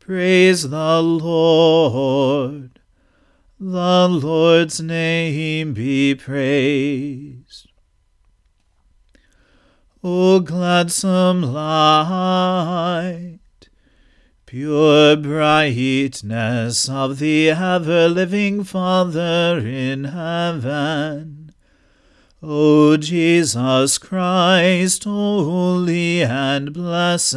Praise the Lord. The Lord's name be praised. O gladsome light, pure brightness of the ever living Father in heaven O Jesus Christ, holy and blessed,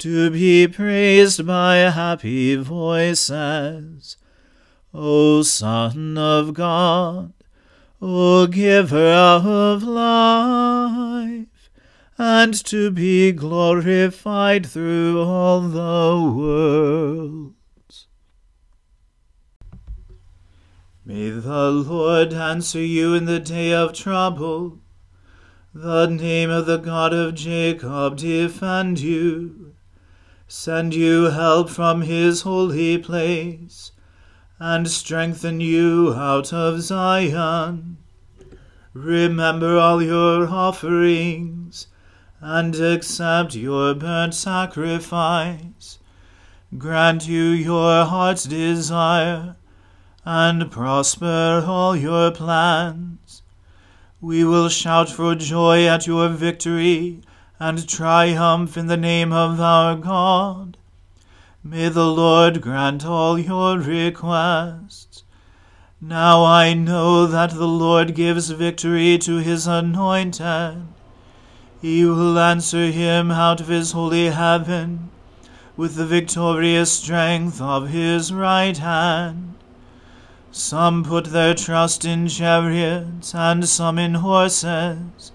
to be praised by happy voices. O Son of God, O Giver of life, and to be glorified through all the world. May the Lord answer you in the day of trouble. The name of the God of Jacob defend you. Send you help from his holy place, and strengthen you out of Zion. Remember all your offerings, and accept your burnt sacrifice. Grant you your heart's desire and prosper all your plans. We will shout for joy at your victory and triumph in the name of our God. May the Lord grant all your requests. Now I know that the Lord gives victory to his anointed. He will answer him out of his holy heaven with the victorious strength of his right hand. Some put their trust in chariots, and some in horses.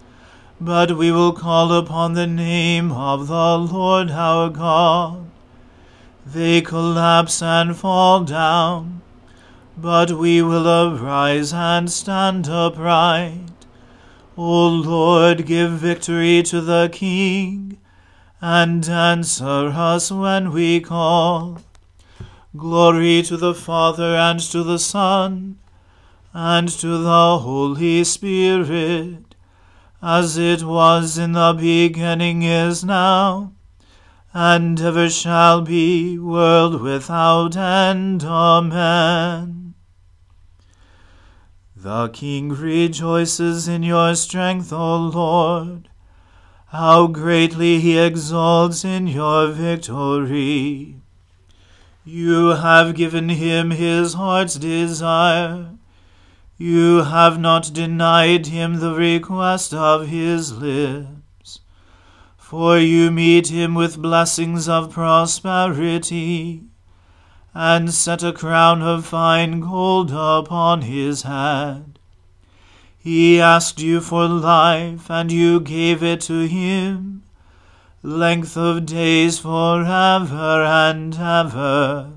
But we will call upon the name of the Lord our God. They collapse and fall down, but we will arise and stand upright. O Lord, give victory to the King, and answer us when we call. Glory to the Father and to the Son and to the Holy Spirit, as it was in the beginning is now, and ever shall be, world without end. Amen. The King rejoices in your strength, O Lord. How greatly he exalts in your victory. You have given him his heart's desire. You have not denied him the request of his lips. For you meet him with blessings of prosperity, and set a crown of fine gold upon his head. He asked you for life, and you gave it to him length of days forever and ever.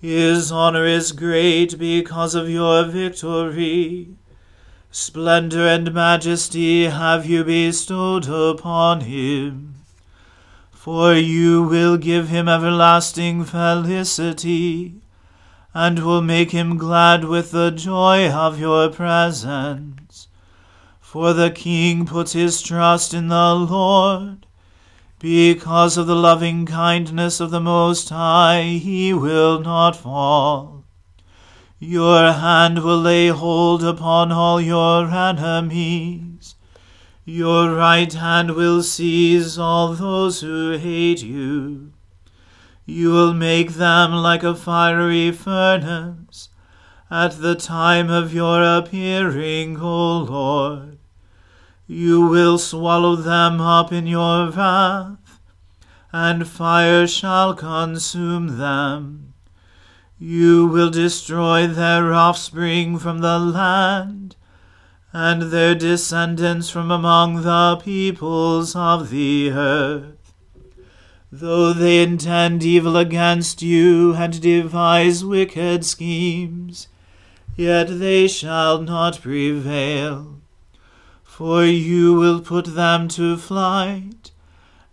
His honor is great because of your victory. Splendor and majesty have you bestowed upon him. For you will give him everlasting felicity, and will make him glad with the joy of your presence. For the king puts his trust in the Lord because of the loving kindness of the Most High, he will not fall. Your hand will lay hold upon all your enemies. Your right hand will seize all those who hate you. You will make them like a fiery furnace at the time of your appearing, O Lord. You will swallow them up in your wrath, and fire shall consume them. You will destroy their offspring from the land, and their descendants from among the peoples of the earth. Though they intend evil against you and devise wicked schemes, yet they shall not prevail for you will put them to flight,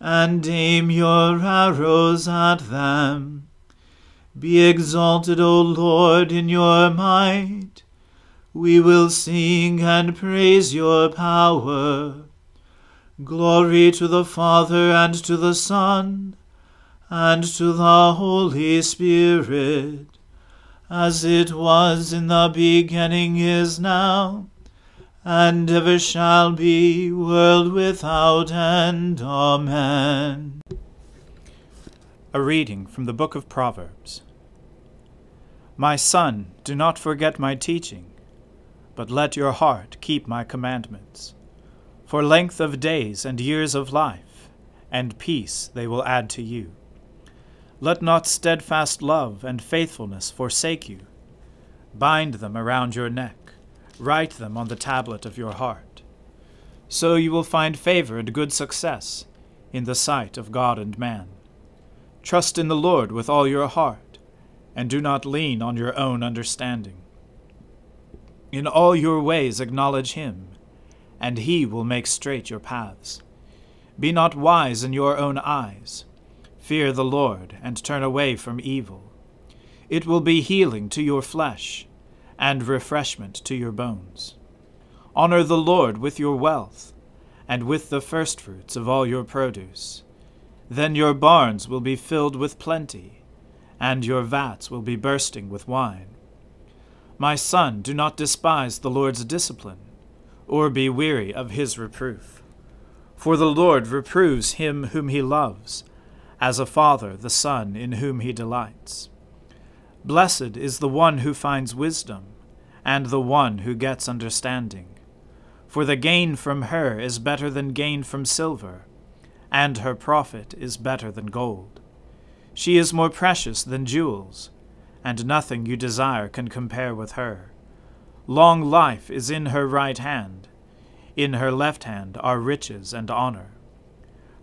and aim your arrows at them. Be exalted, O Lord, in your might. We will sing and praise your power. Glory to the Father and to the Son and to the Holy Spirit, as it was in the beginning is now and ever shall be, world without end. Amen. A reading from the book of Proverbs. My son, do not forget my teaching, but let your heart keep my commandments. For length of days and years of life, and peace they will add to you. Let not steadfast love and faithfulness forsake you. Bind them around your neck Write them on the tablet of your heart. So you will find favor and good success in the sight of God and man. Trust in the Lord with all your heart, and do not lean on your own understanding. In all your ways acknowledge him, and he will make straight your paths. Be not wise in your own eyes. Fear the Lord, and turn away from evil. It will be healing to your flesh and refreshment to your bones. Honor the Lord with your wealth, and with the firstfruits of all your produce. Then your barns will be filled with plenty, and your vats will be bursting with wine. My son, do not despise the Lord's discipline, or be weary of his reproof. For the Lord reproves him whom he loves, as a father the son in whom he delights. Blessed is the one who finds wisdom, and the one who gets understanding. For the gain from her is better than gain from silver, and her profit is better than gold. She is more precious than jewels, and nothing you desire can compare with her. Long life is in her right hand, in her left hand are riches and honor.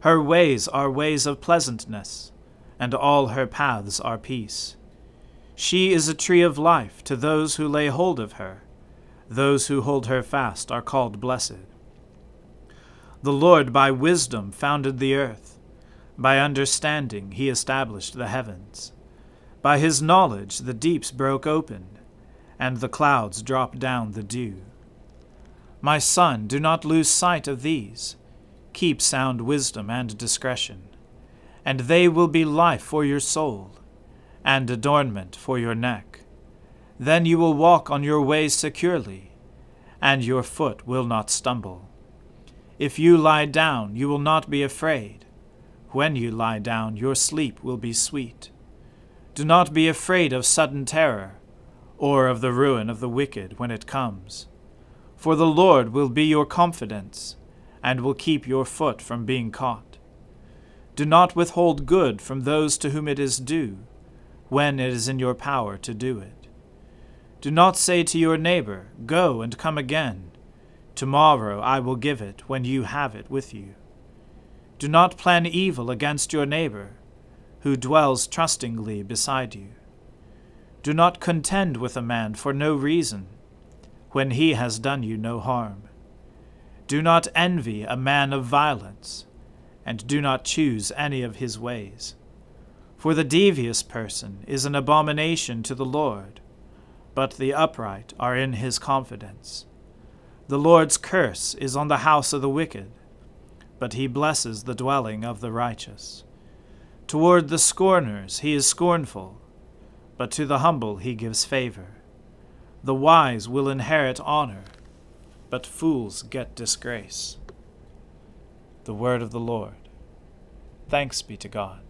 Her ways are ways of pleasantness, and all her paths are peace. She is a tree of life to those who lay hold of her. Those who hold her fast are called blessed. The Lord by wisdom founded the earth. By understanding he established the heavens. By his knowledge the deeps broke open, and the clouds dropped down the dew. My son, do not lose sight of these. Keep sound wisdom and discretion, and they will be life for your soul, and adornment for your neck. Then you will walk on your ways securely, and your foot will not stumble. If you lie down, you will not be afraid. When you lie down, your sleep will be sweet. Do not be afraid of sudden terror, or of the ruin of the wicked when it comes. For the Lord will be your confidence, and will keep your foot from being caught. Do not withhold good from those to whom it is due, when it is in your power to do it. Do not say to your neighbor, Go and come again. Tomorrow I will give it when you have it with you. Do not plan evil against your neighbor, who dwells trustingly beside you. Do not contend with a man for no reason, when he has done you no harm. Do not envy a man of violence, and do not choose any of his ways. For the devious person is an abomination to the Lord, but the upright are in his confidence. The Lord's curse is on the house of the wicked, but he blesses the dwelling of the righteous. Toward the scorners he is scornful, but to the humble he gives favor. The wise will inherit honor, but fools get disgrace. The word of the Lord. Thanks be to God.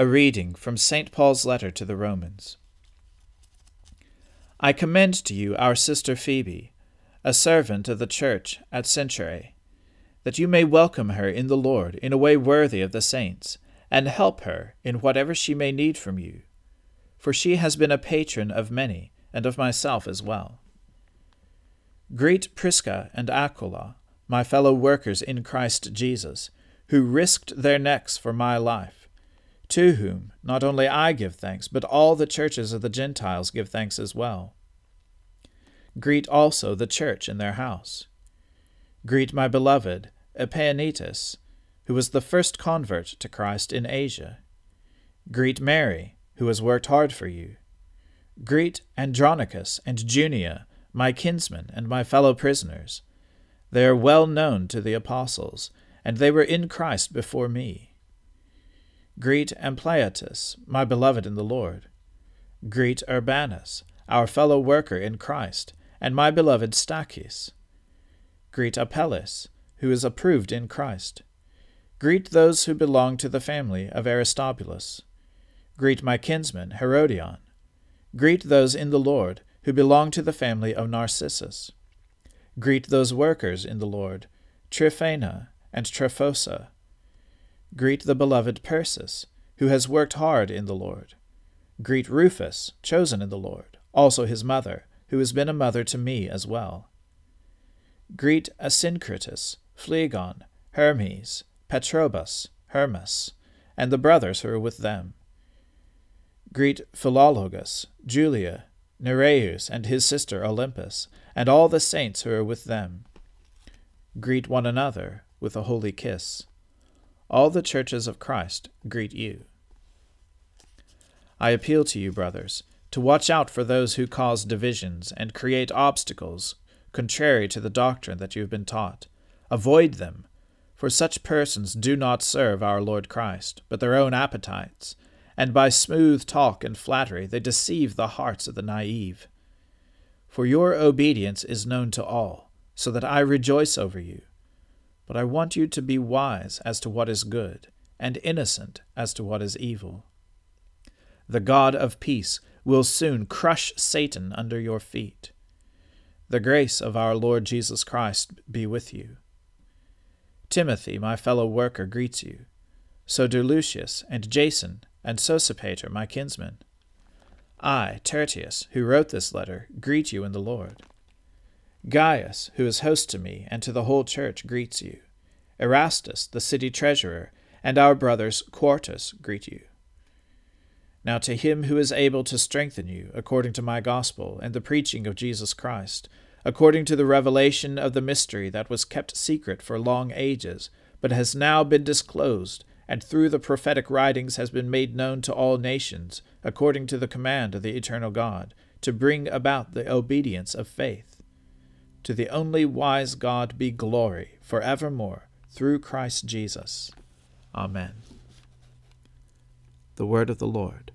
A reading from St. Paul's letter to the Romans. I commend to you our sister Phoebe, a servant of the church at Cenchreae, that you may welcome her in the Lord in a way worthy of the saints, and help her in whatever she may need from you. For she has been a patron of many, and of myself as well. Greet Prisca and Aquila, my fellow workers in Christ Jesus, who risked their necks for my life to whom not only I give thanks, but all the churches of the Gentiles give thanks as well. Greet also the church in their house. Greet my beloved Epaenetus, who was the first convert to Christ in Asia. Greet Mary, who has worked hard for you. Greet Andronicus and Junia, my kinsmen and my fellow prisoners. They are well known to the apostles, and they were in Christ before me. Greet Ampliatus, my beloved in the Lord. Greet Urbanus, our fellow worker in Christ, and my beloved Stachys. Greet Apelles, who is approved in Christ. Greet those who belong to the family of Aristobulus. Greet my kinsman Herodion. Greet those in the Lord who belong to the family of Narcissus. Greet those workers in the Lord, Tryphena and Tryphosa. Greet the beloved Persis, who has worked hard in the Lord. Greet Rufus, chosen in the Lord, also his mother, who has been a mother to me as well. Greet Asyncritus, Phlegon, Hermes, Patrobas, Hermas, and the brothers who are with them. Greet Philologus, Julia, Nereus and his sister Olympas, and all the saints who are with them. Greet one another with a holy kiss. All the churches of Christ greet you. I appeal to you, brothers, to watch out for those who cause divisions and create obstacles contrary to the doctrine that you have been taught. Avoid them, for such persons do not serve our Lord Christ, but their own appetites, and by smooth talk and flattery they deceive the hearts of the naive. For your obedience is known to all, so that I rejoice over you. But I want you to be wise as to what is good, and innocent as to what is evil. The God of peace will soon crush Satan under your feet. The grace of our Lord Jesus Christ be with you. Timothy, my fellow worker, greets you. So do Lucius and Jason and Sosipater, my kinsman. I, Tertius, who wrote this letter, greet you in the Lord. Gaius, who is host to me and to the whole church, greets you. Erastus, the city treasurer, and our brothers Quartus greet you. Now to him who is able to strengthen you, according to my gospel and the preaching of Jesus Christ, according to the revelation of the mystery that was kept secret for long ages, but has now been disclosed, and through the prophetic writings has been made known to all nations, according to the command of the eternal God, to bring about the obedience of faith. To the only wise God be glory for evermore, through Christ Jesus. Amen. The word of the Lord.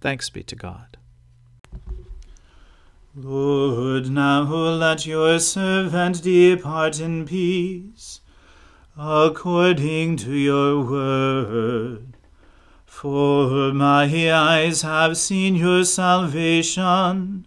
Thanks be to God. Lord, now let your servant depart in peace, according to your word. For my eyes have seen your salvation,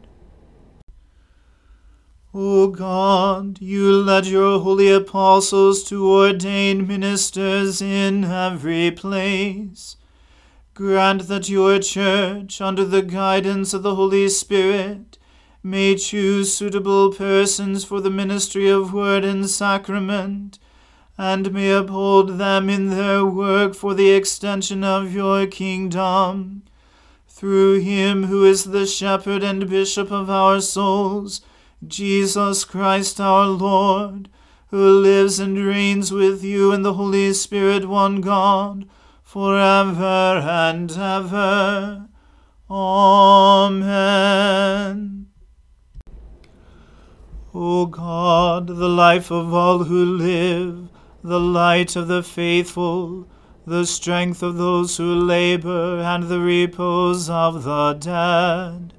O God, you led your holy apostles to ordain ministers in every place. Grant that your church, under the guidance of the Holy Spirit, may choose suitable persons for the ministry of word and sacrament and may uphold them in their work for the extension of your kingdom. Through him who is the shepherd and bishop of our souls, Jesus Christ our Lord, who lives and reigns with you in the Holy Spirit, one God, for ever and ever. Amen. O God, the life of all who live, the light of the faithful, the strength of those who labor, and the repose of the dead.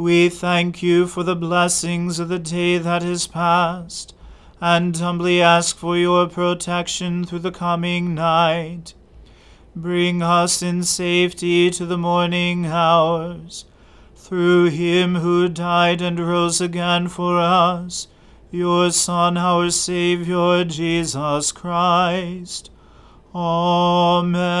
We thank you for the blessings of the day that is past, and humbly ask for your protection through the coming night. Bring us in safety to the morning hours. Through him who died and rose again for us, your Son, our Saviour, Jesus Christ. Amen.